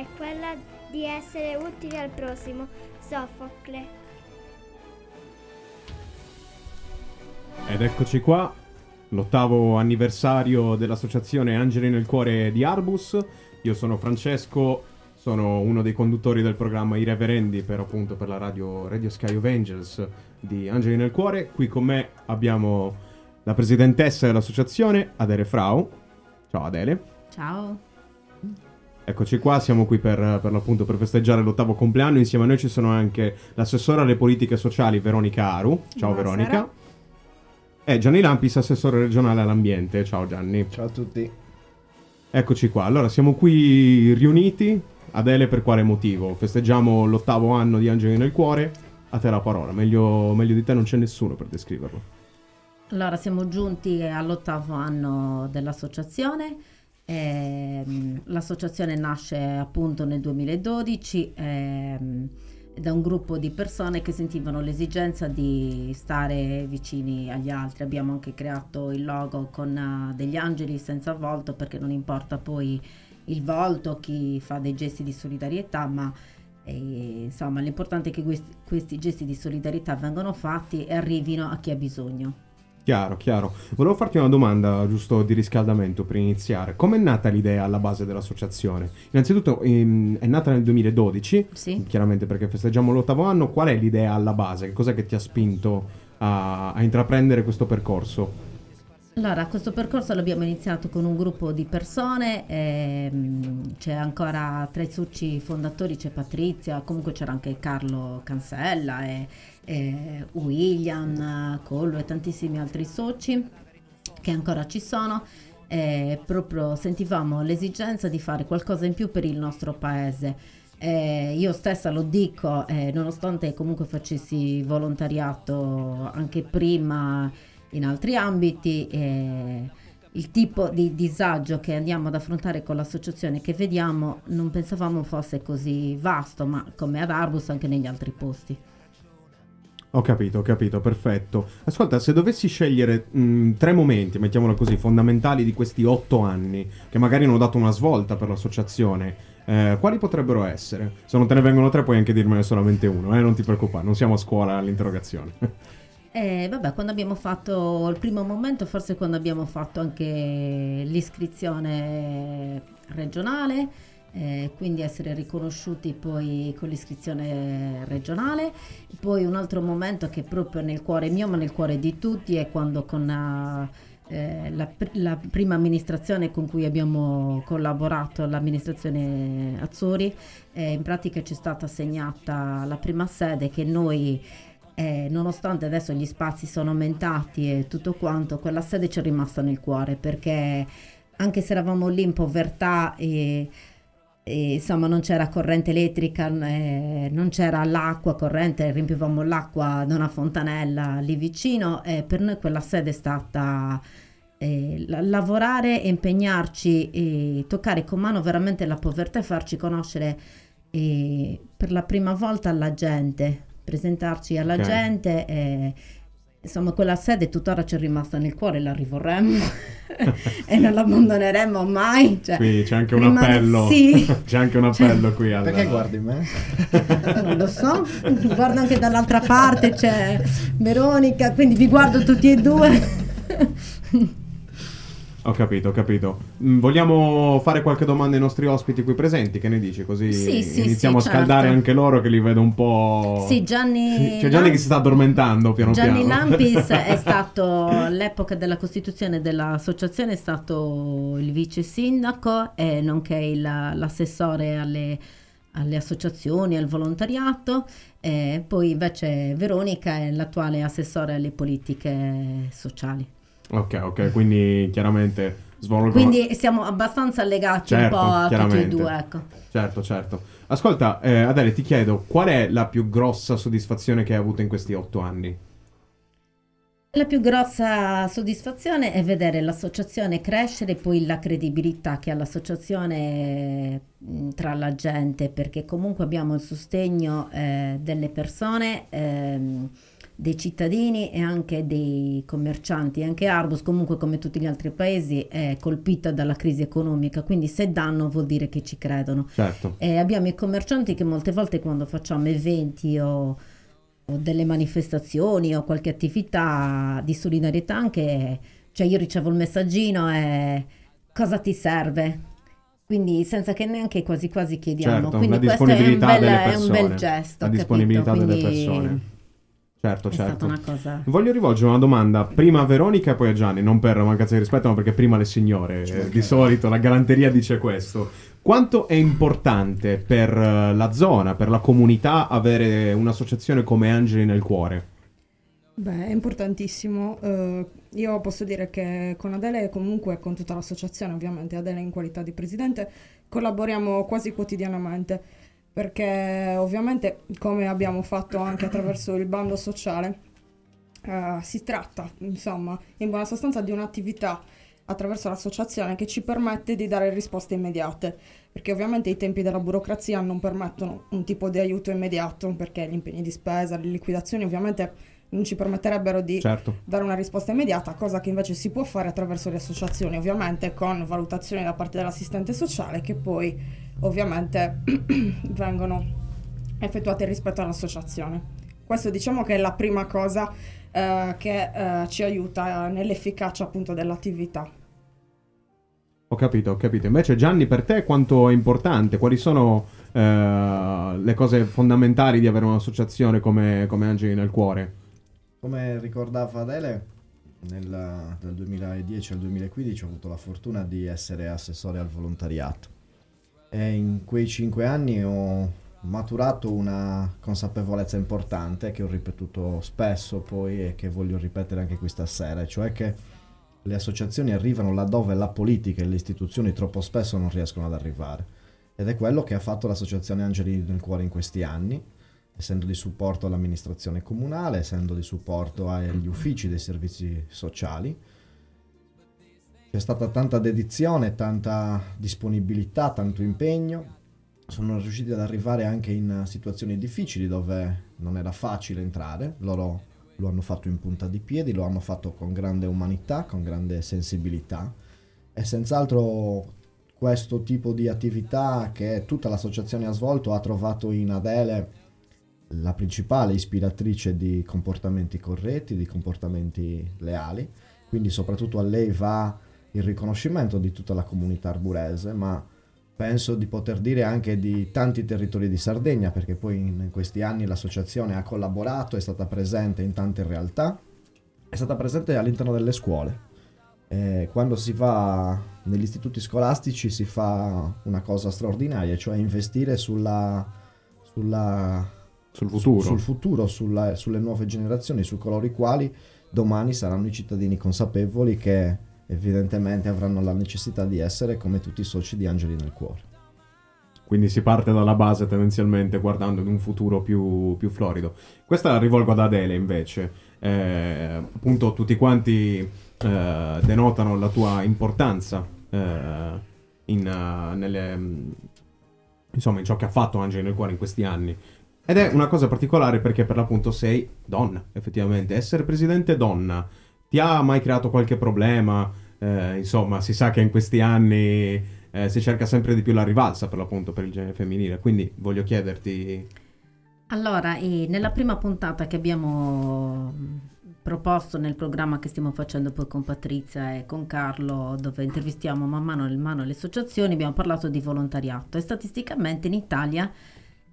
è quella di essere utili al prossimo. Soffocle. Ed eccoci qua, l'ottavo anniversario dell'associazione Angeli nel cuore di Arbus. Io sono Francesco, sono uno dei conduttori del programma I Reverendi per appunto per la radio Radio Sky of Angels di Angeli nel cuore. Qui con me abbiamo la presidentessa dell'associazione, Adele Frau. Ciao Adele. Ciao. Eccoci qua, siamo qui per, per l'appunto per festeggiare l'ottavo compleanno. Insieme a noi ci sono anche l'assessore alle politiche sociali Veronica Aru. Ciao Buonasera. Veronica. E Gianni Lampis, assessore regionale all'ambiente. Ciao Gianni. Ciao a tutti. Eccoci qua. Allora, siamo qui riuniti. Adele, per quale motivo? Festeggiamo l'ottavo anno di Angeli nel cuore. A te la parola. Meglio, meglio di te non c'è nessuno per descriverlo. Allora, siamo giunti all'ottavo anno dell'associazione. Ehm, l'associazione nasce appunto nel 2012 ehm, da un gruppo di persone che sentivano l'esigenza di stare vicini agli altri. Abbiamo anche creato il logo con eh, degli angeli senza volto perché non importa poi il volto, chi fa dei gesti di solidarietà, ma eh, insomma l'importante è che questi, questi gesti di solidarietà vengano fatti e arrivino a chi ha bisogno. Chiaro, chiaro. Volevo farti una domanda giusto di riscaldamento per iniziare. Com'è nata l'idea alla base dell'associazione? Innanzitutto ehm, è nata nel 2012, Sì. chiaramente perché festeggiamo l'ottavo anno. Qual è l'idea alla base? Che cos'è che ti ha spinto a, a intraprendere questo percorso? Allora, questo percorso l'abbiamo iniziato con un gruppo di persone, ehm, c'è ancora tra i succi fondatori c'è Patrizia, comunque c'era anche Carlo Cansella e, e William Collo e tantissimi altri soci che ancora ci sono. E proprio sentivamo l'esigenza di fare qualcosa in più per il nostro paese. Eh, io stessa lo dico, eh, nonostante comunque facessi volontariato anche prima in altri ambiti, eh, il tipo di disagio che andiamo ad affrontare con l'associazione che vediamo non pensavamo fosse così vasto, ma come ad Arbus anche negli altri posti. Ho capito, ho capito, perfetto. Ascolta, se dovessi scegliere mh, tre momenti, mettiamolo così, fondamentali di questi otto anni, che magari hanno dato una svolta per l'associazione, eh, quali potrebbero essere? Se non te ne vengono tre puoi anche dirmene solamente uno, eh? non ti preoccupare, non siamo a scuola all'interrogazione. Eh, vabbè, quando abbiamo fatto il primo momento, forse quando abbiamo fatto anche l'iscrizione regionale, eh, quindi essere riconosciuti poi con l'iscrizione regionale. Poi un altro momento che è proprio nel cuore mio, ma nel cuore di tutti, è quando con eh, la la prima amministrazione con cui abbiamo collaborato, l'amministrazione Azzori, eh, in pratica ci è stata assegnata la prima sede che noi eh, nonostante adesso gli spazi sono aumentati e tutto quanto, quella sede ci è rimasta nel cuore perché anche se eravamo lì in povertà e, e, insomma non c'era corrente elettrica, eh, non c'era l'acqua corrente, riempivamo l'acqua da una fontanella lì vicino, e per noi quella sede è stata eh, la- lavorare impegnarci e toccare con mano veramente la povertà e farci conoscere eh, per la prima volta alla gente, presentarci alla Ok. gente. Insomma, quella sede tuttora ci è rimasta nel cuore, la rivorremmo e non l'abbandoneremo mai. Cioè, Qui c'è anche un rimane- appello. Sì, c'è anche un Cioè, appello qui al... Perché guardi me? non lo so, guardo anche dall'altra parte, c'è Veronica, quindi vi guardo tutti e due. Ho capito, ho capito. Mm, vogliamo fare qualche domanda ai nostri ospiti qui presenti? Che ne dici? Così Sì, sì, iniziamo sì, a scaldare certo. anche loro che li vedo un po'... Sì, Gianni, C'è Gianni che si sta addormentando piano Gianni piano. Lampis è stato all'epoca della costituzione dell'associazione è stato il vice sindaco e nonché il- l'assessore alle, alle associazioni, al volontariato. E poi invece Veronica è l'attuale assessore alle politiche sociali. Ok, ok, quindi chiaramente svolgono... Quindi siamo abbastanza legati Certo, un po' a tutti e due. Ecco. Certo, certo. Ascolta, eh, Adele, ti chiedo, qual è la più grossa soddisfazione che hai avuto in questi otto anni? La più grossa soddisfazione è vedere l'associazione crescere e poi la credibilità che ha l'associazione mh, tra la gente, perché comunque abbiamo il sostegno eh, delle persone, ehm, dei cittadini e anche dei commercianti. Anche Arbus, comunque come tutti gli altri paesi, è colpita dalla crisi economica, quindi se danno vuol dire che ci credono. Certo. E abbiamo i commercianti che molte volte quando facciamo eventi o, o delle manifestazioni o qualche attività di solidarietà anche, cioè io ricevo il messaggino e cosa ti serve? Quindi senza che neanche quasi quasi chiediamo. Certo, Quindi questo è un, bel, delle è un bel gesto. La capito? disponibilità delle Quindi persone. Certo, È certo. stata una cosa... Voglio rivolgere una domanda prima a Veronica e poi a Gianni, non per mancanza di rispetto, ma perché prima le signore. Eh, mancherebbe. di solito la galanteria dice questo. Quanto è importante per eh, la zona, per la comunità, avere un'associazione come Angeli nel cuore? Beh, è importantissimo. Eh, io posso dire che con Adele e comunque con tutta l'associazione, ovviamente Adele in qualità di presidente, collaboriamo quasi quotidianamente perché ovviamente come abbiamo fatto anche attraverso il bando sociale, eh, si tratta insomma in buona sostanza di un'attività attraverso l'associazione che ci permette di dare risposte immediate, perché ovviamente i tempi della burocrazia non permettono un tipo di aiuto immediato, perché gli impegni di spesa, le liquidazioni ovviamente non ci permetterebbero di Certo. dare una risposta immediata, cosa che invece si può fare attraverso le associazioni, ovviamente con valutazioni da parte dell'assistente sociale che poi ovviamente vengono effettuate rispetto all'associazione. Questo diciamo che è la prima cosa eh, che eh, ci aiuta nell'efficacia appunto dell'attività. Ho capito, ho capito. Invece Gianni, per te quanto è importante? Quali sono eh, le cose fondamentali di avere un'associazione come, come Angeli nel cuore? Come ricordava Adele, nel, dal 2010 al 2015 ho avuto la fortuna di essere assessore al volontariato e in quei cinque anni ho maturato una consapevolezza importante che ho ripetuto spesso poi e che voglio ripetere anche questa sera, cioè che le associazioni arrivano laddove la politica e le istituzioni troppo spesso non riescono ad arrivare. Ed è quello che ha fatto l'associazione Angeli nel Cuore in questi anni, essendo di supporto all'amministrazione comunale, essendo di supporto agli uffici dei servizi sociali. C'è stata tanta dedizione, tanta disponibilità, tanto impegno. Sono riusciti ad arrivare anche in situazioni difficili dove non era facile entrare. Loro lo hanno fatto in punta di piedi, lo hanno fatto con grande umanità, con grande sensibilità e senz'altro questo tipo di attività che tutta l'associazione ha svolto ha trovato in Adele la principale ispiratrice di comportamenti corretti, di comportamenti leali, quindi soprattutto a lei va il riconoscimento di tutta la comunità arburese, ma penso di poter dire anche di tanti territori di Sardegna, perché poi in questi anni l'associazione ha collaborato, è stata presente in tante realtà, è stata presente all'interno delle scuole. Eh, quando si va negli istituti scolastici si fa una cosa straordinaria, cioè investire sulla, sulla Sul futuro. sul futuro, sulla- sulle nuove generazioni, su coloro i quali domani saranno i cittadini consapevoli che evidentemente avranno la necessità di essere come tutti i soci di Angeli nel Cuore. Quindi si parte dalla base tendenzialmente guardando ad un futuro più, più florido. Questa la rivolgo ad Adele invece. Eh, appunto tutti quanti eh, denotano la tua importanza eh, in, eh, nelle, mm, insomma, in ciò che ha fatto Angeli nel cuore in questi anni. Ed è una cosa particolare perché per l'appunto sei donna, effettivamente. Essere presidente donna ti ha mai creato qualche problema? Eh, insomma, si sa che in questi anni eh, si cerca sempre di più la rivalsa per l'appunto per il genere femminile. Quindi voglio chiederti. Allora, eh, nella prima puntata che abbiamo mh, proposto nel programma che stiamo facendo poi con Patrizia e con Carlo, dove intervistiamo man mano nel mano le associazioni, abbiamo parlato di volontariato e statisticamente in Italia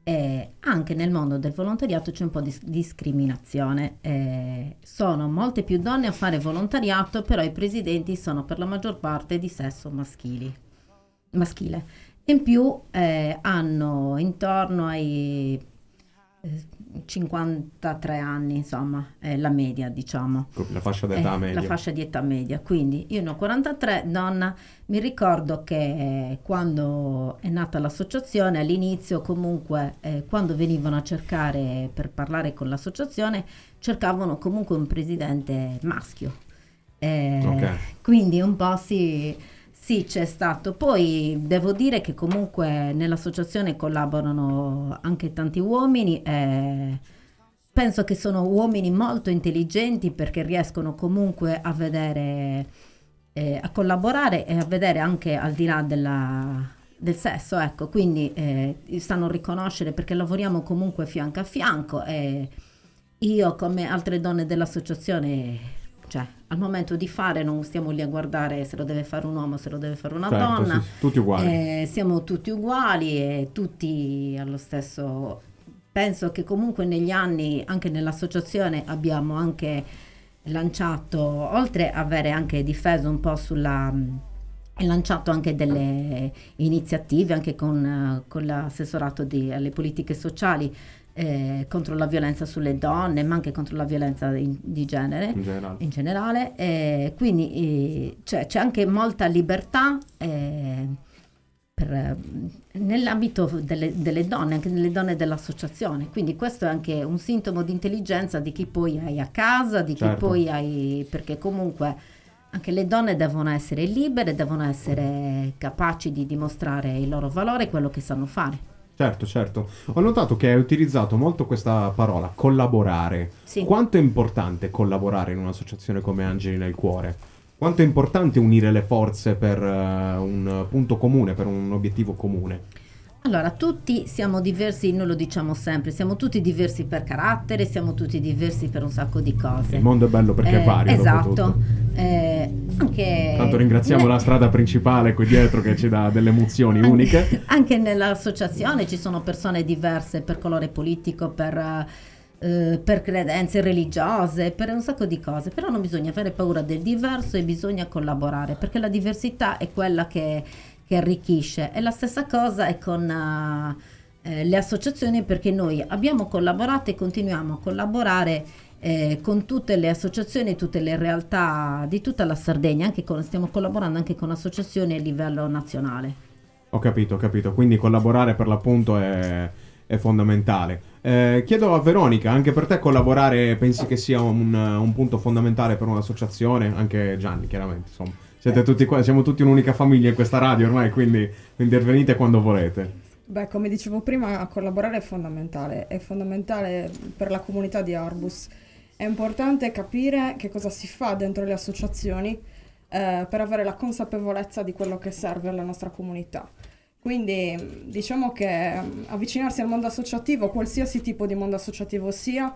eh, anche nel mondo del volontariato c'è un po' di discriminazione. Eh, sono molte più donne a fare volontariato, però i presidenti sono per la maggior parte di sesso maschili, maschile. In più eh, hanno intorno ai eh, 53 anni, insomma, è la media, diciamo. La fascia d'età Eh, media. La fascia di età media. Quindi io ne ho 43, donna. Mi ricordo che eh, quando è nata l'associazione, all'inizio comunque, eh, quando venivano a cercare per parlare con l'associazione, cercavano comunque un presidente maschio. Eh, Ok. Quindi un po' sì, sì, c'è stato. Poi devo dire che comunque nell'associazione collaborano anche tanti uomini. eh, penso che sono uomini molto intelligenti perché riescono comunque a vedere, eh, a collaborare e a vedere anche al di là della, del sesso, ecco, quindi eh, sanno riconoscere perché lavoriamo comunque fianco a fianco e io come altre donne dell'associazione, cioè al momento di fare non stiamo lì a guardare se lo deve fare un uomo, se lo deve fare una Certo, donna, sì, tutti uguali. eh, siamo tutti uguali e tutti allo stesso. Penso che comunque negli anni, anche nell'associazione, abbiamo anche lanciato, oltre a avere anche difeso un po' sulla e lanciato anche delle iniziative anche con, eh, con l'assessorato di- alle politiche sociali eh, contro la violenza sulle donne, ma anche contro la violenza in- di genere in generale. in generale. eh, quindi eh, cioè, c'è anche molta libertà eh, per, nell'ambito delle, delle donne, anche delle donne dell'associazione. Quindi questo è anche un sintomo di intelligenza di chi poi hai a casa, di chi Certo. poi hai... perché comunque anche le donne devono essere libere, devono essere capaci di dimostrare il loro valore e quello che sanno fare. Certo, certo. Ho notato che hai utilizzato molto questa parola, collaborare. Sì. Quanto è importante collaborare in un'associazione come Angeli nel Cuore? Quanto è importante unire le forze per eh, un punto comune, per un obiettivo comune? Allora, tutti siamo diversi, noi lo diciamo sempre, siamo tutti diversi per carattere, siamo tutti diversi per un sacco di cose. Il mondo è bello perché è Eh, vario. dopo Esatto. Eh, anche, Tanto ringraziamo ne- la strada principale qui dietro che ci dà delle emozioni anche- uniche. Anche nell'associazione ci sono persone diverse per colore politico, per, eh, per credenze religiose, per un sacco di cose. Però non bisogna avere paura del diverso e bisogna collaborare perché la diversità è quella che, che arricchisce. E la stessa cosa è con eh, eh, le associazioni perché noi abbiamo collaborato e continuiamo a collaborare. eh, con tutte le associazioni, tutte le realtà di tutta la Sardegna, con- stiamo collaborando anche con associazioni a livello nazionale. Ho capito, ho capito. Quindi collaborare per l'appunto è, è fondamentale. Eh, chiedo a Veronica, anche per te collaborare pensi che sia un, un punto fondamentale per un'associazione? Anche Gianni, chiaramente. Insomma, siete tutti qua, siamo tutti un'unica famiglia in questa radio ormai, quindi intervenite quando volete. Beh, come dicevo prima, collaborare è fondamentale, è fondamentale per la comunità di Arbus. È importante capire che cosa si fa dentro le associazioni eh, per avere la consapevolezza di quello che serve alla nostra comunità. Quindi diciamo che mh, avvicinarsi al mondo associativo, qualsiasi tipo di mondo associativo sia,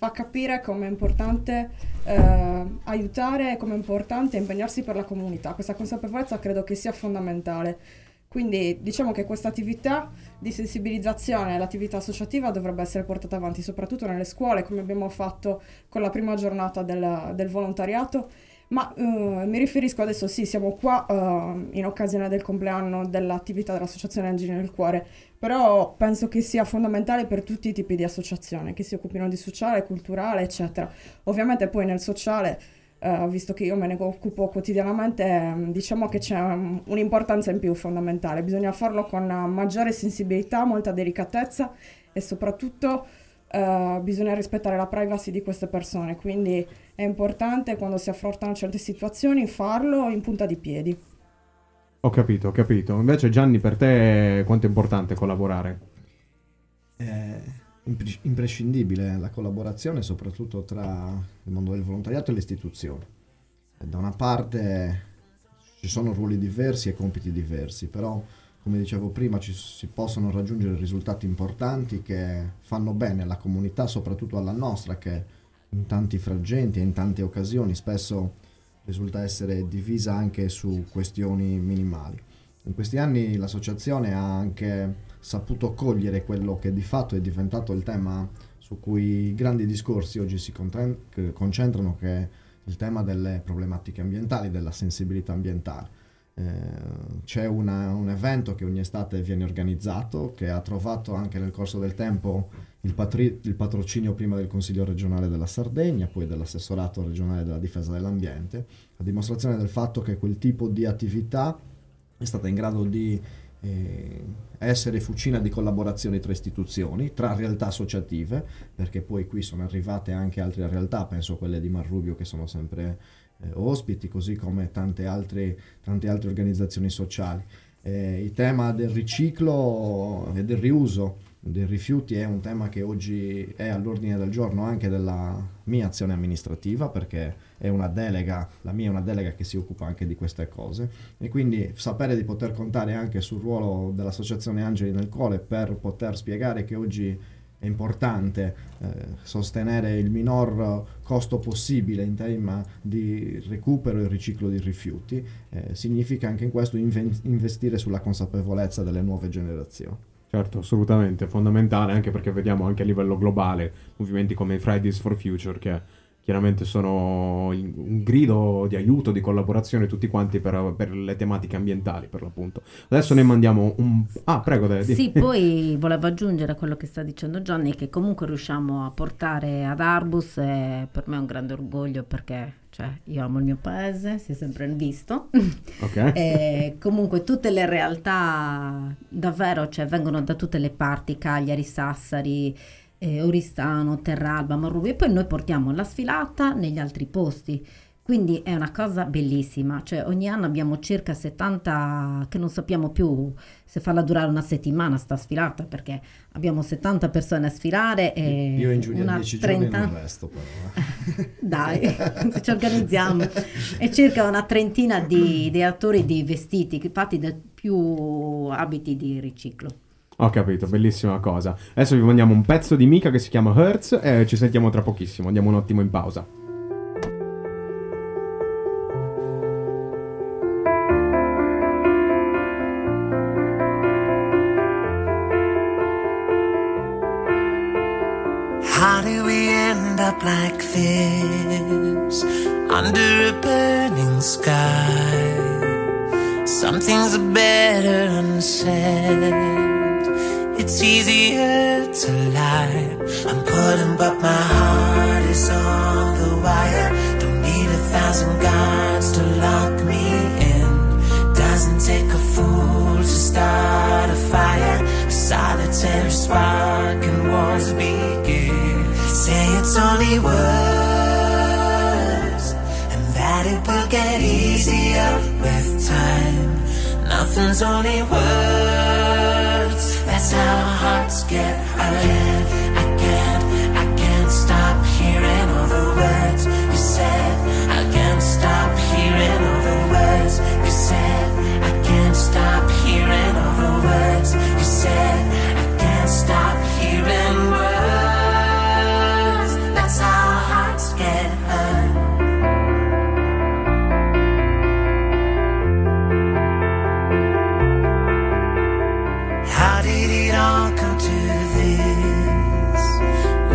fa capire come è importante eh, aiutare, come è importante impegnarsi per la comunità. Questa consapevolezza credo che sia fondamentale. Quindi diciamo che questa attività di sensibilizzazione, l'attività associativa dovrebbe essere portata avanti soprattutto nelle scuole, come abbiamo fatto con la prima giornata del, del volontariato. Ma eh, mi riferisco adesso, sì, siamo qua eh, in occasione del compleanno dell'attività dell'Associazione Angeli nel Cuore, però penso che sia fondamentale per tutti i tipi di associazione, che si occupino di sociale, culturale, eccetera. Ovviamente poi nel sociale, eh, visto che io me ne occupo quotidianamente, ehm, diciamo che c'è um, un'importanza in più fondamentale, bisogna farlo con eh, maggiore sensibilità, molta delicatezza e soprattutto eh, bisogna rispettare la privacy di queste persone, quindi è importante quando si affrontano certe situazioni farlo in punta di piedi. Ho capito, ho capito. Invece Gianni, per te quanto è importante collaborare? È impre- imprescindibile la collaborazione soprattutto tra il mondo del volontariato e le istituzioni. E Da una parte ci sono ruoli diversi e compiti diversi, però come dicevo prima ci si possono raggiungere risultati importanti che fanno bene alla comunità, soprattutto alla nostra che in tanti frangenti e in tante occasioni spesso risulta essere divisa anche su questioni minimali. In questi anni l'associazione ha anche saputo cogliere quello che di fatto è diventato il tema su cui i grandi discorsi oggi si concentrano, che è il tema delle problematiche ambientali, della sensibilità ambientale. Eh, c'è una- un evento che ogni estate viene organizzato, che ha trovato anche nel corso del tempo il, patri- il patrocinio prima del Consiglio regionale della Sardegna, poi dell'assessorato regionale della difesa dell'ambiente, a dimostrazione del fatto che quel tipo di attività è stata in grado di eh, essere fucina di collaborazioni tra istituzioni, tra realtà associative, perché poi qui sono arrivate anche altre realtà, penso quelle di Marrubio che sono sempre eh, ospiti, così come tante altre, tante altre organizzazioni sociali. Eh, il tema del riciclo e del riuso dei rifiuti è un tema che oggi è all'ordine del giorno anche della mia azione amministrativa perché è una delega, la mia è una delega che si occupa anche di queste cose e quindi sapere di poter contare anche sul ruolo dell'associazione Angeli nel Cole per poter spiegare che oggi è importante eh, sostenere il minor costo possibile in tema di recupero e riciclo di rifiuti, eh, significa anche in questo inven- investire sulla consapevolezza delle nuove generazioni. Certo, assolutamente, fondamentale anche perché vediamo anche a livello globale movimenti come i Fridays for Future che chiaramente sono un grido di aiuto, di collaborazione tutti quanti per, per, le tematiche ambientali per l'appunto. Adesso ne mandiamo un... Ah, prego. Dai, sì, poi volevo aggiungere a quello che sta dicendo Johnny che comunque riusciamo a portare ad Arbus e per me è un grande orgoglio perché cioè, io amo il mio paese, si è sempre visto. Okay. e comunque tutte le realtà davvero cioè, vengono da tutte le parti, Cagliari, Sassari, eh, Oristano, Terralba, Marrubi e poi noi portiamo la sfilata negli altri posti. Quindi è una cosa bellissima, cioè ogni anno abbiamo circa 70 che non sappiamo più se farla durare una settimana sta sfilata perché abbiamo 70 persone a sfilare e io in una 10 30... giorni non resto però. Eh. Dai, ci organizziamo. e circa una trentina di, di attori di vestiti fatti da più abiti di riciclo. Ho capito, bellissima cosa. Adesso vi mandiamo un pezzo di Mika che si chiama Hertz e ci sentiamo tra pochissimo. Andiamo un attimo in pausa. How do we end up like this under a burning sky? Some things are better unsaid. It's easier to lie. I'm putting, but my heart is on the wire. Don't need a thousand guards to lock me in. Doesn't take a fool to start a fire. A solitary spark and wars begin. Say it's only words, and that it will get easier with time. Nothing's only words. How hearts get hurt. I can't, I can't stop hearing all the words you said. I can't stop hearing all the words you said. I can't stop hearing all the words you said.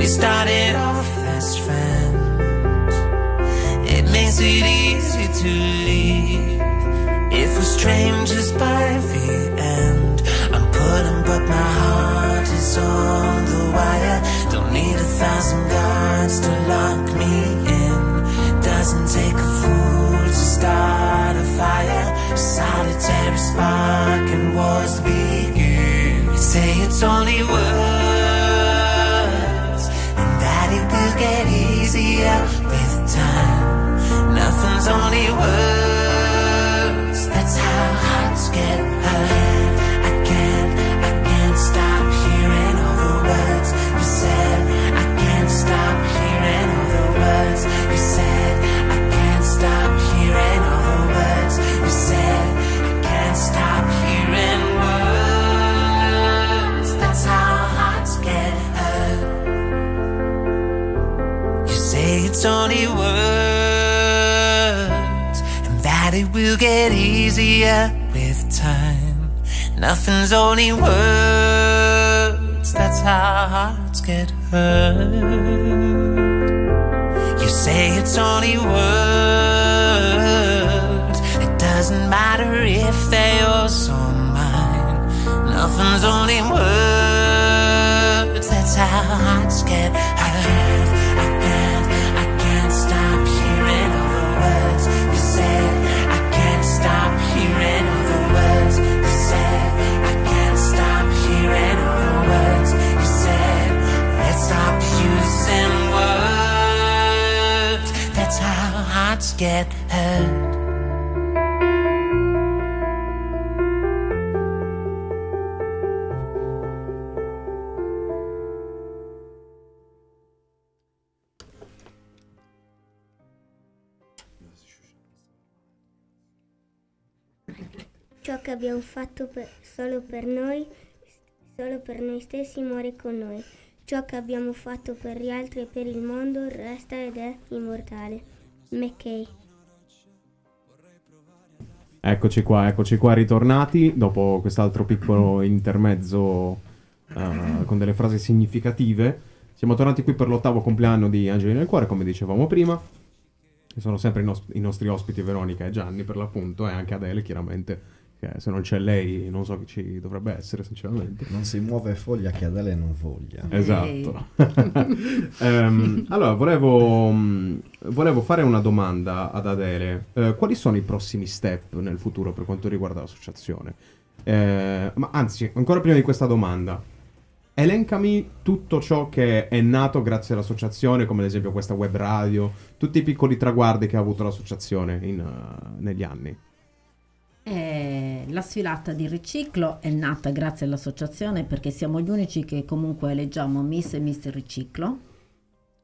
We started off as friends. It makes it easy to leave if we're strangers by the end. I'm putting, but my heart is on the wire. Don't need a thousand guards to lock me in. Doesn't take a fool to start a fire. A solitary spark and wars begin. You say it's only words, only words. Get easier with time. Nothing's only words, that's how hearts get hurt. You say it's only words, it doesn't matter if they're yours or mine. Nothing's only words, that's how hearts get hurt. missing words. That's how hearts get hurt. Ciò che abbiamo fatto per, solo per noi, solo per noi stessi muore con noi. Ciò che abbiamo fatto per gli altri e per il mondo resta ed è immortale. McKay. Eccoci qua, eccoci qua ritornati dopo quest'altro piccolo intermezzo eh, con delle frasi significative. Siamo tornati qui per l'ottavo compleanno di Angeli nel cuore, come dicevamo prima. Sono sempre i, nos- i nostri ospiti Veronica e Gianni per l'appunto e anche Adele chiaramente, che se non c'è lei non so chi ci dovrebbe essere sinceramente. Non si muove foglia che Adele non voglia. Esatto. Ehm, allora, volevo, mh, volevo fare una domanda ad Adele. Eh, quali sono i prossimi step nel futuro per quanto riguarda l'associazione? Eh, ma anzi, ancora prima di questa domanda, elencami tutto ciò che è nato grazie all'associazione, come ad esempio questa web radio, tutti i piccoli traguardi che ha avuto l'associazione in, eh, negli anni. La sfilata di riciclo è nata grazie all'associazione perché siamo gli unici che comunque eleggiamo Miss e Mister Riciclo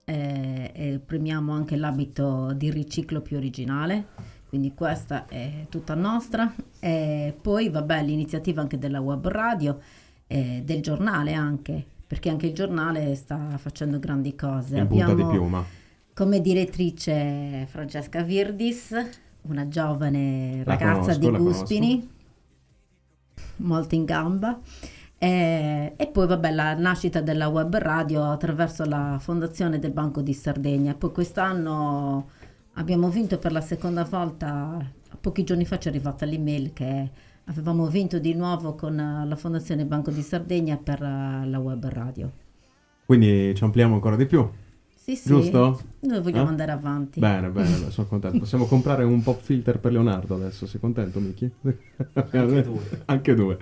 eh, e premiamo anche l'abito di riciclo più originale, quindi questa è tutta nostra. E poi vabbè l'iniziativa anche della web radio, eh, del giornale anche, perché anche il giornale sta facendo grandi cose. In punta di Abbiamo- piuma. come direttrice Francesca Virdis, una giovane La ragazza conosco, di Guspini, molto in gamba. Eh, e poi vabbè la nascita della web radio attraverso la fondazione del Banco di Sardegna. Poi quest'anno abbiamo vinto per la seconda volta, pochi giorni fa ci è arrivata l'email che avevamo vinto di nuovo con eh, la fondazione Banco di Sardegna per eh, la web radio. Quindi ci ampliamo ancora di più. Sì, sì. Giusto? Noi vogliamo Eh? andare avanti. Bene, bene, beh, sono contento. Possiamo comprare un pop filter per Leonardo adesso, sei contento Miki? Anche due. Anche due.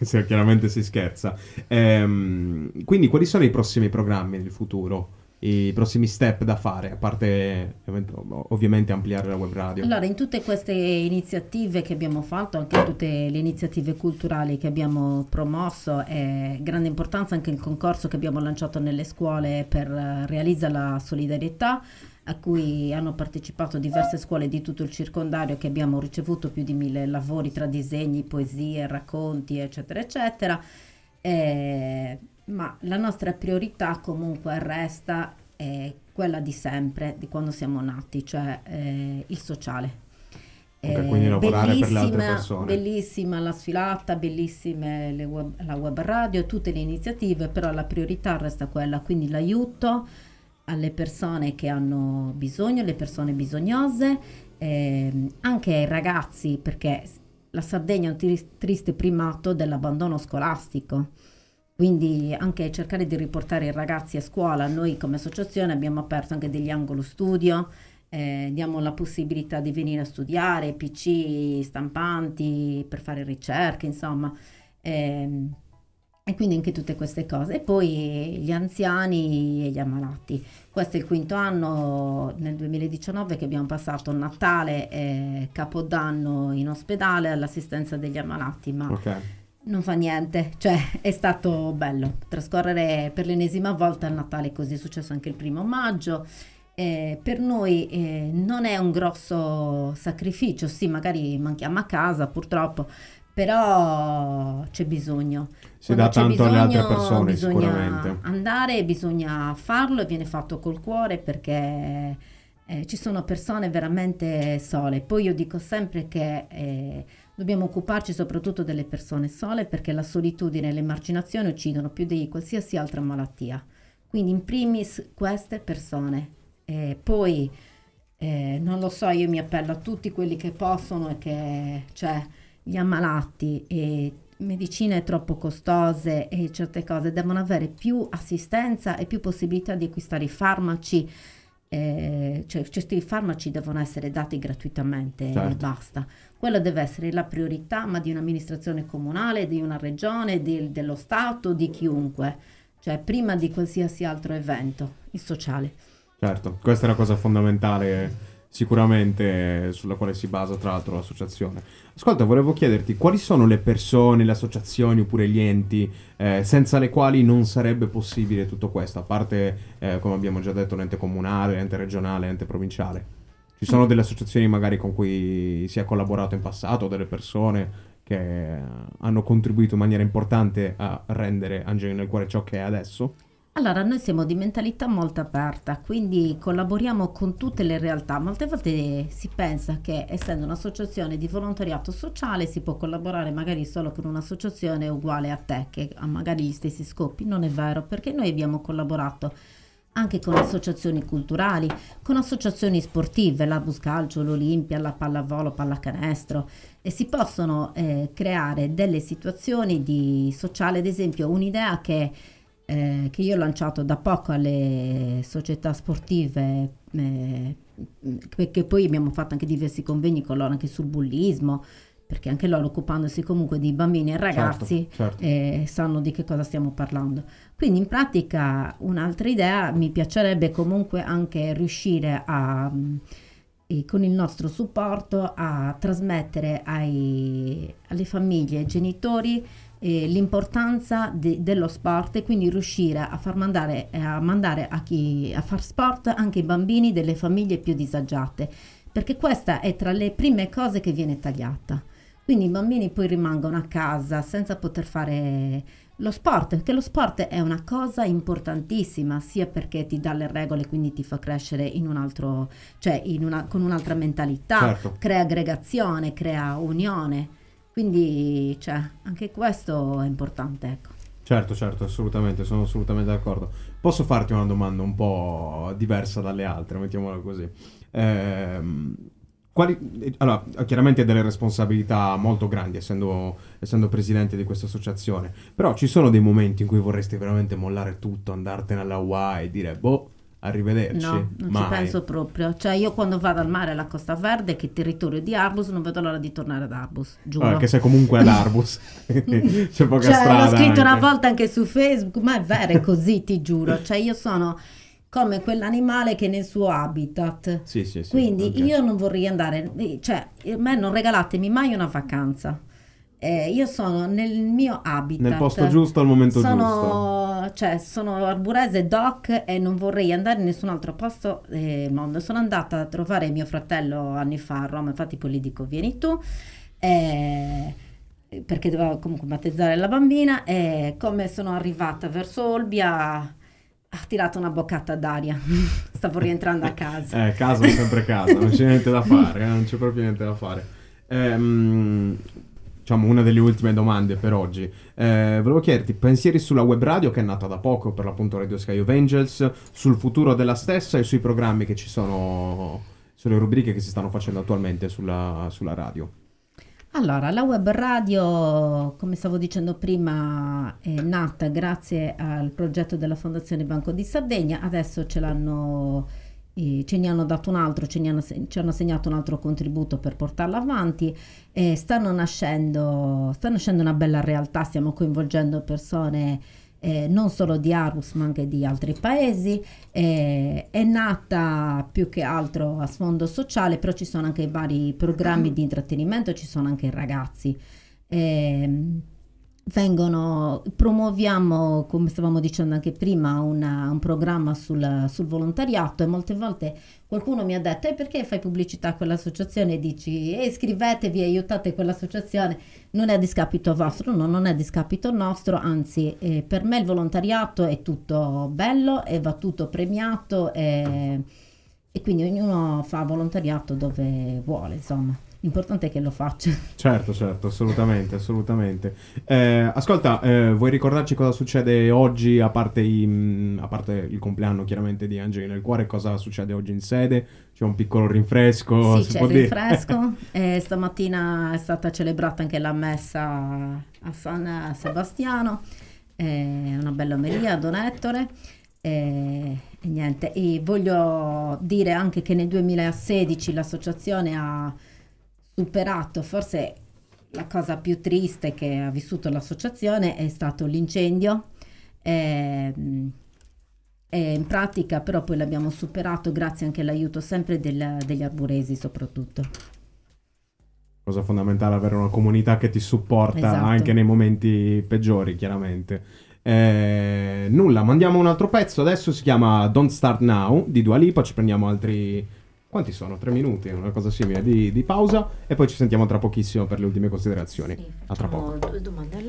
Sì, chiaramente si scherza. Ehm, quindi quali sono i prossimi programmi nel futuro? I prossimi step da fare, a parte ovviamente- ampliare la web radio? Allora, in tutte queste iniziative che abbiamo fatto, anche tutte le iniziative culturali che abbiamo promosso, è grande importanza anche il concorso che abbiamo lanciato nelle scuole per eh, Realizza la solidarietà, a cui hanno partecipato diverse scuole di tutto il circondario che abbiamo ricevuto più di mille lavori tra disegni, poesie, racconti, eccetera, eccetera. Eh, ma la nostra priorità comunque resta eh, quella di sempre, di quando siamo nati, cioè eh, il sociale. Ok, quindi lavorare per le altre bellissima- persone. Bellissima la sfilata, bellissime web- la web radio, tutte le iniziative, però la priorità resta quella, quindi l'aiuto alle persone che hanno bisogno, le persone bisognose, ehm, anche ai ragazzi, perché la Sardegna è un tris- triste primato dell'abbandono scolastico. Quindi anche cercare di riportare i ragazzi a scuola. Noi come associazione abbiamo aperto anche degli angolo studio, eh, diamo la possibilità di venire a studiare, PC stampanti per fare ricerche, insomma. Ehm, e quindi anche tutte queste cose. E poi gli anziani e gli ammalati. Questo è il quinto anno nel 2019 che abbiamo passato Natale e Capodanno in ospedale all'assistenza degli ammalati, ma Ok. Non fa niente, cioè è stato bello trascorrere per l'ennesima volta il Natale così, è successo anche il primo maggio. Eh, per noi eh, non è un grosso sacrificio, sì, magari manchiamo a casa purtroppo, però c'è bisogno. Si Quando dà tanto alle altre bisogno, persone, sicuramente. andare, bisogna farlo e viene fatto col cuore perché eh, ci sono persone veramente sole. Poi io dico sempre che eh, dobbiamo occuparci soprattutto delle persone sole perché la solitudine e l'emarginazione uccidono più di qualsiasi altra malattia. Quindi in primis queste persone. E poi eh, non lo so, io mi appello a tutti quelli che possono e che, cioè, gli ammalati e medicine troppo costose e certe cose devono avere più assistenza e più possibilità di acquistare i farmaci. eh, cioè certi farmaci devono essere dati gratuitamente e Certo. basta. Quello deve essere la priorità, ma di un'amministrazione comunale, di una regione, di- dello Stato, di chiunque. Cioè prima di qualsiasi altro evento, il sociale. Certo, questa è una cosa fondamentale sicuramente sulla quale si basa tra l'altro l'associazione. Ascolta, volevo chiederti quali sono le persone, le associazioni oppure gli enti eh, senza le quali non sarebbe possibile tutto questo, a parte eh, come abbiamo già detto l'ente comunale, l'ente regionale, l'ente provinciale. Ci sono delle associazioni magari con cui si è collaborato in passato, delle persone che hanno contribuito in maniera importante a rendere Angeli nel cuore ciò che è adesso? Allora, noi siamo di mentalità molto aperta, quindi collaboriamo con tutte le realtà. Molte volte si pensa che essendo un'associazione di volontariato sociale si può collaborare magari solo con un'associazione uguale a te, che ha magari gli stessi scopi. Non è vero, perché noi abbiamo collaborato anche con associazioni culturali, con associazioni sportive, l'Abus Calcio, l'Olimpia, la pallavolo, pallacanestro e si possono eh, creare delle situazioni di sociale, ad esempio un'idea che eh, che io ho lanciato da poco alle società sportive, eh, perché poi abbiamo fatto anche diversi convegni con loro anche sul bullismo, perché anche loro occupandosi comunque di bambini e certo, ragazzi certo, certo. Eh, sanno di che cosa stiamo parlando. Quindi in pratica un'altra idea mi piacerebbe comunque anche riuscire a con il nostro supporto a trasmettere ai, alle famiglie e ai genitori eh, l'importanza de- dello sport e quindi riuscire a far mandare, eh, a, mandare a chi a far sport anche i bambini delle famiglie più disagiate, perché questa è tra le prime cose che viene tagliata. Quindi i bambini poi rimangono a casa senza poter fare lo sport, perché lo sport è una cosa importantissima, sia perché ti dà le regole, quindi ti fa crescere in un altro, cioè in una, con un'altra mentalità, certo. crea aggregazione, crea unione. Quindi cioè, anche questo è importante, ecco. Certo, certo, assolutamente, sono assolutamente d'accordo. Posso farti una domanda un po' diversa dalle altre, mettiamola così. Ehm, quali, allora, chiaramente delle responsabilità molto grandi essendo, essendo, presidente di questa associazione, però ci sono dei momenti in cui vorresti veramente mollare tutto, andartene alla Hawaii e dire, boh, Arrivederci. No, non Mai. ci penso proprio. Cioè, io quando vado al mare alla Costa Verde, che è territorio di Arbus, non vedo l'ora di tornare ad Arbus. Giuro. Allora, che sei comunque ad Arbus. C'è poca cioè, strada. L'ho scritto anche. una volta anche su Facebook, ma è vero, è così, ti giuro. Cioè, io sono come quell'animale che è nel suo habitat. Sì, sì, sì. Quindi okay. io non vorrei andare, cioè, a me non regalatemi mai una vacanza. Eh, io sono nel mio habitat. Nel posto giusto al momento sono, giusto. Cioè, sono arburese doc e non vorrei andare in nessun altro posto del mondo. Sono andata a trovare mio fratello anni fa a Roma, infatti poi gli dico vieni tu. Eh, perché dovevo comunque battezzare la bambina e come sono arrivata verso Olbia ha tirato una boccata d'aria. Stavo rientrando a casa. eh, casa è sempre casa, non c'è niente da fare, eh, non c'è proprio niente da fare. Ehm, diciamo, una delle ultime domande per oggi. Eh, volevo chiederti pensieri sulla web radio che è nata da poco, per l'appunto Radio Sky of Angels, sul futuro della stessa e sui programmi che ci sono, sulle rubriche che si stanno facendo attualmente sulla, sulla radio. Allora, la web radio, come stavo dicendo prima, è nata grazie al progetto della Fondazione Banco di Sardegna, adesso ce l'hanno e ce ne hanno dato un altro, ce ne hanno, ci hanno assegnato un altro contributo per portarla avanti. E stanno, nascendo, sta nascendo una bella realtà, stiamo coinvolgendo persone eh, non solo di Arus ma anche di altri paesi. Eh, è nata più che altro a sfondo sociale, però ci sono anche vari programmi di intrattenimento, ci sono anche ragazzi. Eh, vengono, promuoviamo, come stavamo dicendo anche prima, una, un programma sul, sul, volontariato e molte volte qualcuno mi ha detto e perché fai pubblicità a quell'associazione e dici e iscrivetevi, aiutate quell'associazione, non è a discapito vostro, no, non è a discapito nostro, anzi eh, per me il volontariato è tutto bello e va tutto premiato e, e quindi ognuno fa volontariato dove vuole, insomma. L'importante è che lo faccia. Certo, certo, assolutamente, assolutamente. Eh, ascolta, eh, vuoi ricordarci cosa succede oggi, a parte, i, mm, a parte, il compleanno chiaramente di Angeli nel cuore, cosa succede oggi in sede? C'è un piccolo rinfresco? Sì, c'è il rinfresco. eh, stamattina è stata celebrata anche la messa a San Sebastiano, eh, una bella omelia a Don Ettore. E, e niente, e voglio dire anche che nel 2016 l'associazione ha superato forse la cosa più triste che ha vissuto l'associazione è stato l'incendio. E, ehm, e in pratica però poi l'abbiamo superato grazie anche all'aiuto sempre del, degli arburesi soprattutto. Cosa fondamentale avere una comunità che ti supporta esatto. anche nei momenti peggiori, chiaramente. Eh, nulla, mandiamo un altro pezzo. Adesso si chiama Don't Start Now di Dua Lipa. Ci prendiamo altri quanti sono? Tre minuti, una cosa simile di, di, pausa e poi ci sentiamo tra pochissimo per le ultime considerazioni. Sì, a tra poco. Due domande a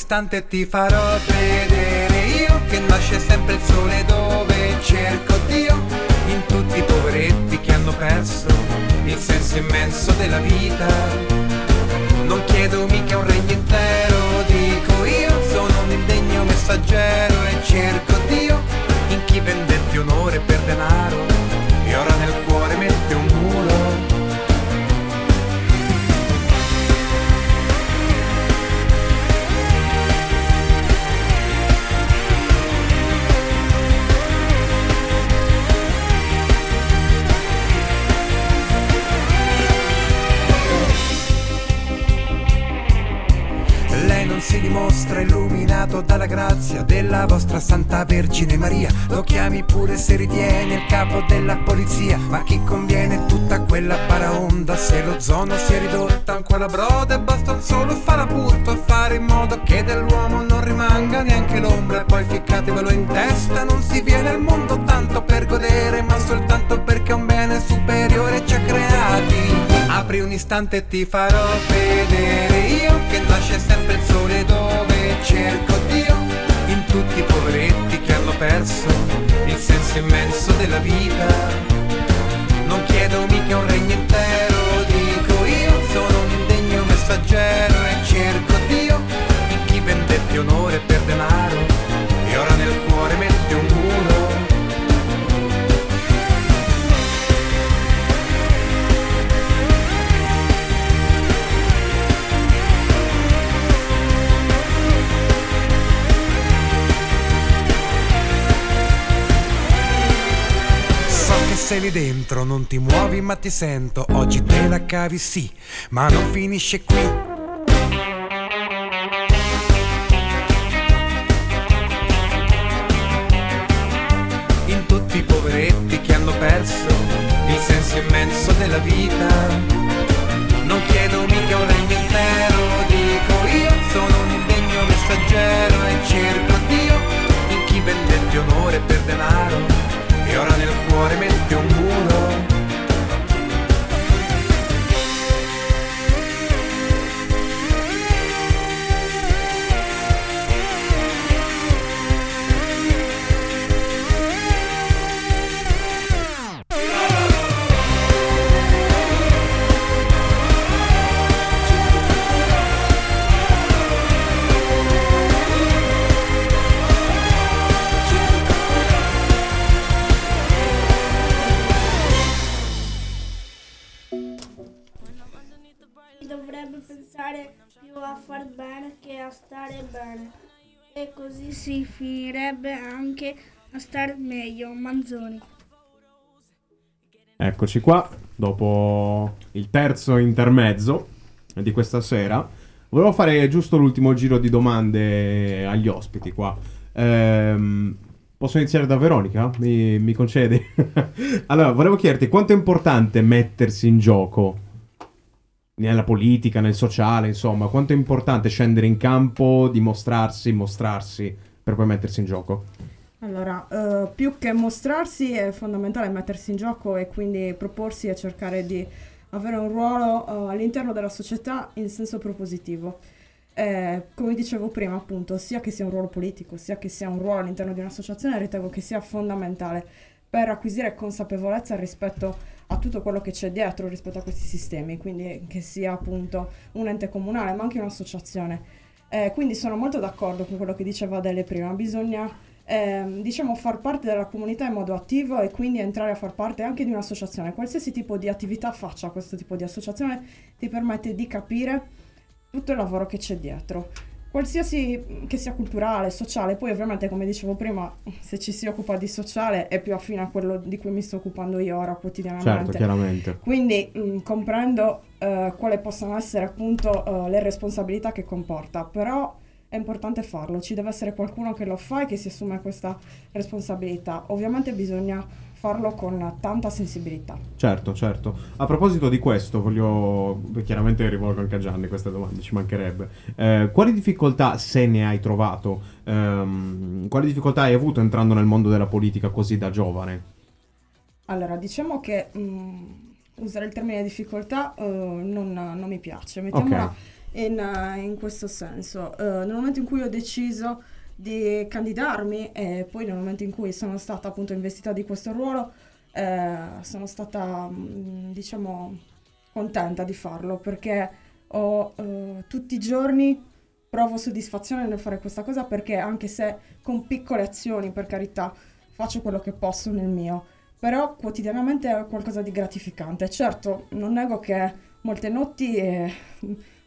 istante ti farò vedere io che nasce sempre il sole dove cerco Dio in tutti i poveretti che hanno perso il senso immenso della vita. Non chiedo mica un regno intero, dico io, sono un indegno messaggero e cerco Dio in chi vendetti onore per denaro e ora nel cuore mette un muro. si dimostra illuminato dalla grazia della vostra Santa Vergine Maria. Lo chiami pure se ritiene il capo della polizia, ma chi conviene tutta quella paraonda se lo zono si è ridotto ancora broda e basta un solo fare appunto fare in modo che dell'uomo non rimanga neanche l'ombra e poi ficcatevelo in testa, non si viene al mondo tanto per godere, ma soltanto perché un bene superiore ci ha creati. Apri un istante e ti farò vedere io che nasce sempre il sole dove cerco Dio. In tutti i poveretti che hanno perso il senso immenso della vita. Non chiedo mica un regno intero, dico io, sono un indegno messaggero e cerco Dio. In chi vendette onore per denaro sei lì dentro, non ti muovi ma ti sento. Oggi te la cavi sì, ma non finisce qui. In tutti i poveretti che hanno perso il senso immenso della vita. Non chiedo mica un regno intero, dico io, sono un indegno messaggero e cerco Dio in chi vendette onore per denaro e ora nel cuore mette un muro. E così si finirebbe anche a star meglio. Manzoni. Eccoci qua, dopo il terzo intermezzo di questa sera. Volevo fare giusto l'ultimo giro di domande agli ospiti qua. Ehm, posso iniziare da Veronica? Mi, mi concedi? allora, volevo chiederti quanto è importante mettersi in gioco nella politica, nel sociale, insomma, quanto è importante scendere in campo, dimostrarsi, mostrarsi per poi mettersi in gioco? Allora, eh, più che mostrarsi è fondamentale mettersi in gioco e quindi proporsi e cercare di avere un ruolo eh, all'interno della società in senso propositivo. Eh, come dicevo prima, appunto, sia che sia un ruolo politico, sia che sia un ruolo all'interno di un'associazione, ritengo che sia fondamentale per acquisire consapevolezza rispetto a tutto quello che c'è dietro rispetto a questi sistemi, quindi che sia appunto un ente comunale ma anche un'associazione. Eh, quindi sono molto d'accordo con quello che diceva Adele prima, bisogna ehm, diciamo far parte della comunità in modo attivo e quindi entrare a far parte anche di un'associazione. Qualsiasi tipo di attività faccia questo tipo di associazione ti permette di capire tutto il lavoro che c'è dietro. Qualsiasi che sia culturale, sociale, poi ovviamente come dicevo prima, se ci si occupa di sociale è più affine a quello di cui mi sto occupando io ora quotidianamente. Certo, chiaramente. Quindi mh, comprendo eh, quali possano essere appunto eh, le responsabilità che comporta, però è importante farlo, ci deve essere qualcuno che lo fa e che si assume questa responsabilità. Ovviamente bisogna farlo con tanta sensibilità. Certo, certo. A proposito di questo, voglio chiaramente rivolgo anche a Gianni queste domande, ci mancherebbe. Eh, quali difficoltà, se ne hai trovato, ehm, quali difficoltà hai avuto entrando nel mondo della politica così da giovane? Allora, diciamo che mh, usare il termine difficoltà eh, non, non mi piace, mettiamola Ok. in, eh, in questo senso. Eh, nel momento in cui ho deciso di candidarmi e poi nel momento in cui sono stata appunto investita di questo ruolo, eh, sono stata, mh, diciamo, contenta di farlo perché ho eh, tutti i giorni provo soddisfazione nel fare questa cosa perché anche se con piccole azioni, per carità, faccio quello che posso nel mio, però quotidianamente è qualcosa di gratificante. Certo, non nego che molte notti eh,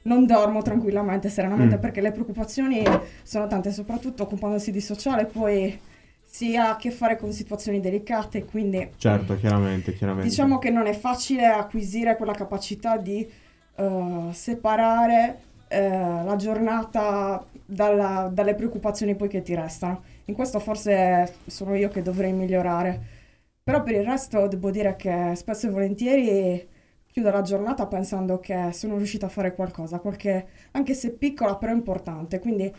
non dormo tranquillamente, serenamente, Mm. perché le preoccupazioni sono tante, soprattutto occupandosi di sociale, poi si ha a che fare con situazioni delicate, quindi Certo, chiaramente, chiaramente. diciamo che non è facile acquisire quella capacità di eh, separare eh, la giornata dalla- dalle preoccupazioni poi che ti restano. In questo forse sono io che dovrei migliorare. Però per il resto devo dire che spesso e volentieri chiudo la giornata pensando che sono riuscita a fare qualcosa, qualche, anche se piccola però importante. Quindi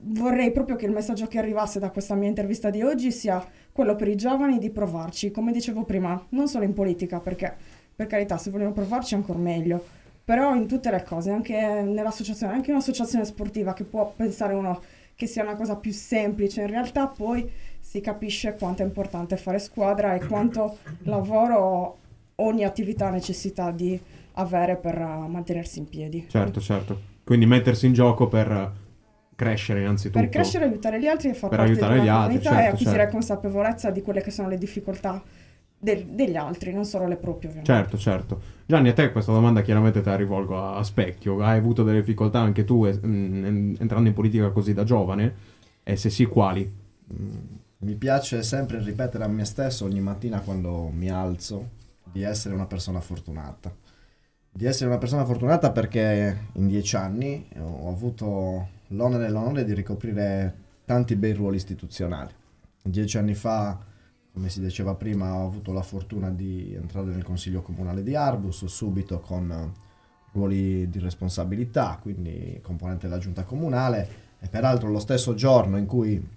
vorrei proprio che il messaggio che arrivasse da questa mia intervista di oggi sia quello per i giovani di provarci, come dicevo prima, non solo in politica, perché per carità se vogliono provarci ancora meglio, però in tutte le cose, anche nell'associazione, anche un'associazione sportiva che può pensare uno che sia una cosa più semplice, in realtà poi si capisce quanto è importante fare squadra e quanto lavoro ogni attività necessità di avere per uh, mantenersi in piedi. Certo, certo. Quindi mettersi in gioco per crescere innanzitutto. Per crescere, aiutare gli altri e far Per parte una gli altri, comunità e certo, acquisire certo. consapevolezza di quelle che sono le difficoltà del- degli altri, non solo le proprie ovviamente. Certo, certo. Gianni, a te questa domanda chiaramente te la rivolgo a, a specchio. Hai avuto delle difficoltà anche tu eh, mm, entrando in politica così da giovane? E se sì, quali? Mi piace sempre ripetere a me stesso ogni mattina quando mi alzo di essere una persona fortunata. Di essere una persona fortunata perché in dieci anni ho avuto l'onere e l'onore di ricoprire tanti bei ruoli istituzionali. Dieci anni fa, come si diceva prima, ho avuto la fortuna di entrare nel Consiglio Comunale di Arbus, subito con ruoli di responsabilità, quindi componente della Giunta Comunale e peraltro lo stesso giorno in cui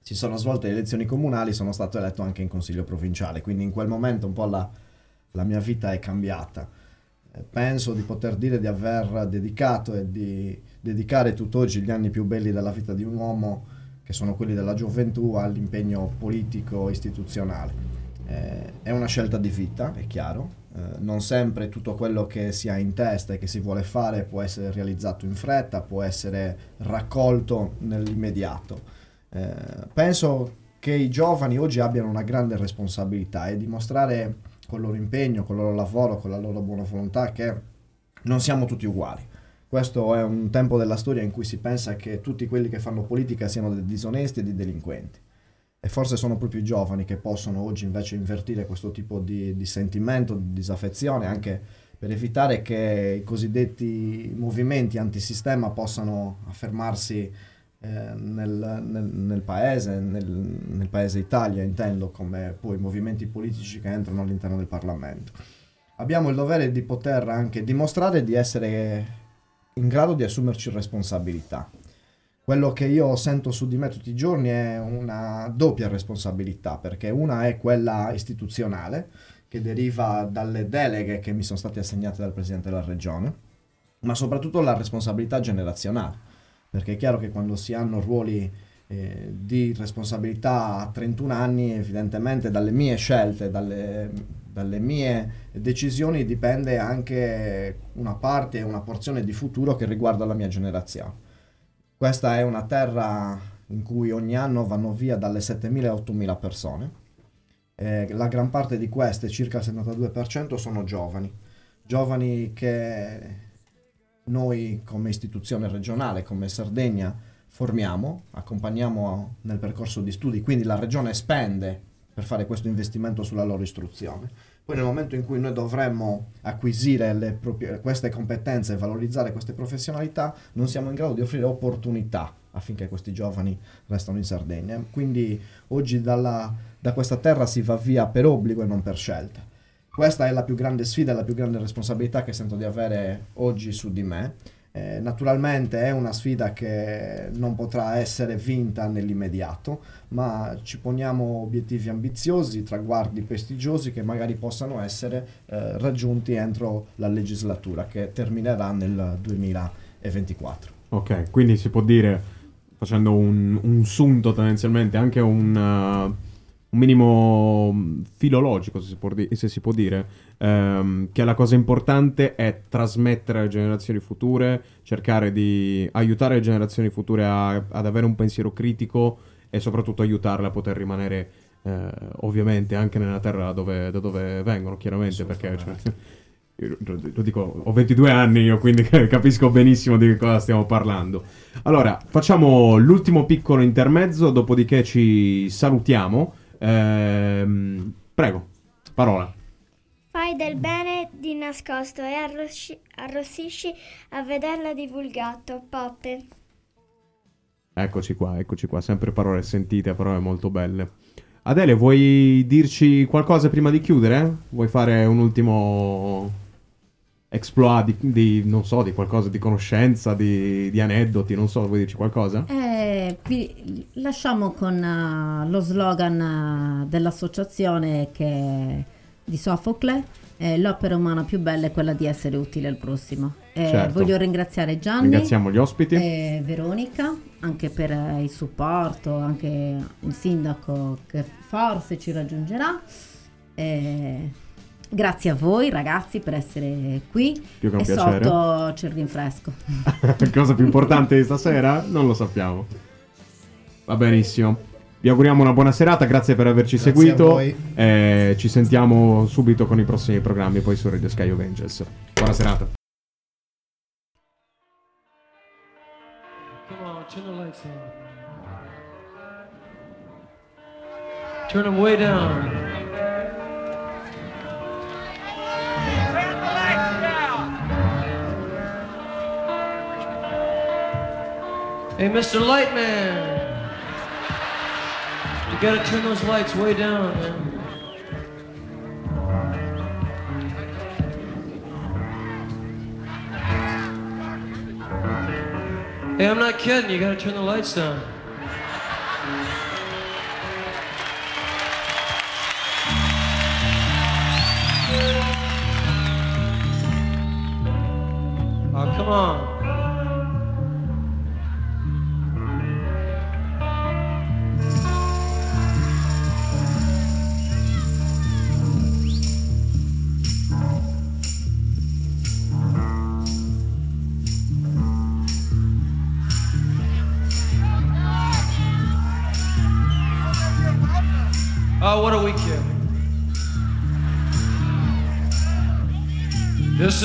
si sono svolte le elezioni comunali sono stato eletto anche in Consiglio Provinciale, quindi in quel momento un po' la, la mia vita è cambiata. Eh, Penso di poter dire di aver dedicato e di dedicare tutt'oggi gli anni più belli della vita di un uomo, che sono quelli della gioventù, all'impegno politico istituzionale. Eh, è una scelta di vita, è chiaro, eh, non sempre tutto quello che si ha in testa e che si vuole fare può essere realizzato in fretta, può essere raccolto nell'immediato. Eh, penso che i giovani oggi abbiano una grande responsabilità e dimostrare con il loro impegno, con il loro lavoro, con la loro buona volontà che non siamo tutti uguali. Questo è un tempo della storia in cui si pensa che tutti quelli che fanno politica siano dei disonesti e dei delinquenti. E forse sono proprio i giovani che possono oggi invece invertire questo tipo di, di sentimento, di disaffezione, anche per evitare che i cosiddetti movimenti antisistema possano affermarsi nel, nel- nel paese, nel, nel paese Italia intendo, come poi movimenti politici che entrano all'interno del Parlamento. Abbiamo il dovere di poter anche dimostrare di essere in grado di assumerci responsabilità. Quello che io sento su di me tutti i giorni è una doppia responsabilità, perché una è quella istituzionale, che deriva dalle deleghe che mi sono state assegnate dal Presidente della Regione, ma soprattutto la responsabilità generazionale, perché è chiaro che quando si hanno ruoli eh, di responsabilità a 31 anni, evidentemente dalle mie scelte, dalle, dalle mie decisioni dipende anche una parte, una porzione di futuro che riguarda la mia generazione. Questa è una terra in cui ogni anno vanno via dalle 7.000 a 8.000 persone. Eh, la gran parte di queste, circa il 72%, sono giovani. Giovani che noi come istituzione regionale, come Sardegna, formiamo, accompagniamo nel percorso di studi, quindi la regione spende per fare questo investimento sulla loro istruzione. Poi nel momento in cui noi dovremmo acquisire proprie- queste competenze e valorizzare queste professionalità, non siamo in grado di offrire opportunità affinché questi giovani restano in Sardegna. Quindi oggi dalla- da questa terra si va via per obbligo e non per scelta. Questa è la più grande sfida la più grande responsabilità che sento di avere oggi su di me. Eh, naturalmente è una sfida che non potrà essere vinta nell'immediato, ma ci poniamo obiettivi ambiziosi, traguardi prestigiosi che magari possano essere eh, raggiunti entro la legislatura che terminerà nel 2024. Ok, quindi si può dire, facendo un, un sunto tendenzialmente, anche un, uh, un minimo mm, filologico, se si può, di- se si può dire, ehm, che la cosa importante è trasmettere alle generazioni future, cercare di aiutare le generazioni future a- ad avere un pensiero critico e soprattutto aiutarle a poter rimanere, eh, ovviamente, anche nella terra dove, da dove vengono, chiaramente, perché... cioè, io lo lo dico, ho 22 anni io, quindi capisco benissimo di che cosa stiamo parlando. Allora, facciamo l'ultimo piccolo intermezzo, dopodiché ci salutiamo. Ehm, prego, parola. Fai del bene di nascosto e arrosci- arrossisci a vederla divulgato. Poppe. Eccoci qua, eccoci qua, sempre parole sentite, parole molto belle. Adele, vuoi dirci qualcosa prima di chiudere? Vuoi fare un ultimo exploit di, di, non so, di qualcosa di conoscenza, di, di aneddoti, non so, vuoi dirci qualcosa? Eh, vi lasciamo con uh, lo slogan uh, dell'associazione che di Sofocle. Eh, l'opera umana più bella è quella di essere utile al prossimo. Eh, Certo. Voglio ringraziare Gianni Ringraziamo gli ospiti. e Veronica anche per eh, il supporto, anche il sindaco che forse ci raggiungerà. Eh, grazie a voi ragazzi per essere qui Più che un e piacere. sotto c'è il rinfresco. Cosa più importante di stasera? Non lo sappiamo. Va benissimo. Vi auguriamo una buona serata, grazie per averci Grazie seguito. a voi. Eh, ci sentiamo subito con i prossimi programmi, poi su Radio Sky of Angels. Buona serata. Come on, turn the lights on. Turn them way down. Hey, Mr. Lightman. You gotta turn those lights way down, man. Hey, I'm not kidding. You gotta turn the lights down. Oh, come on.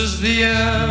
Is the end,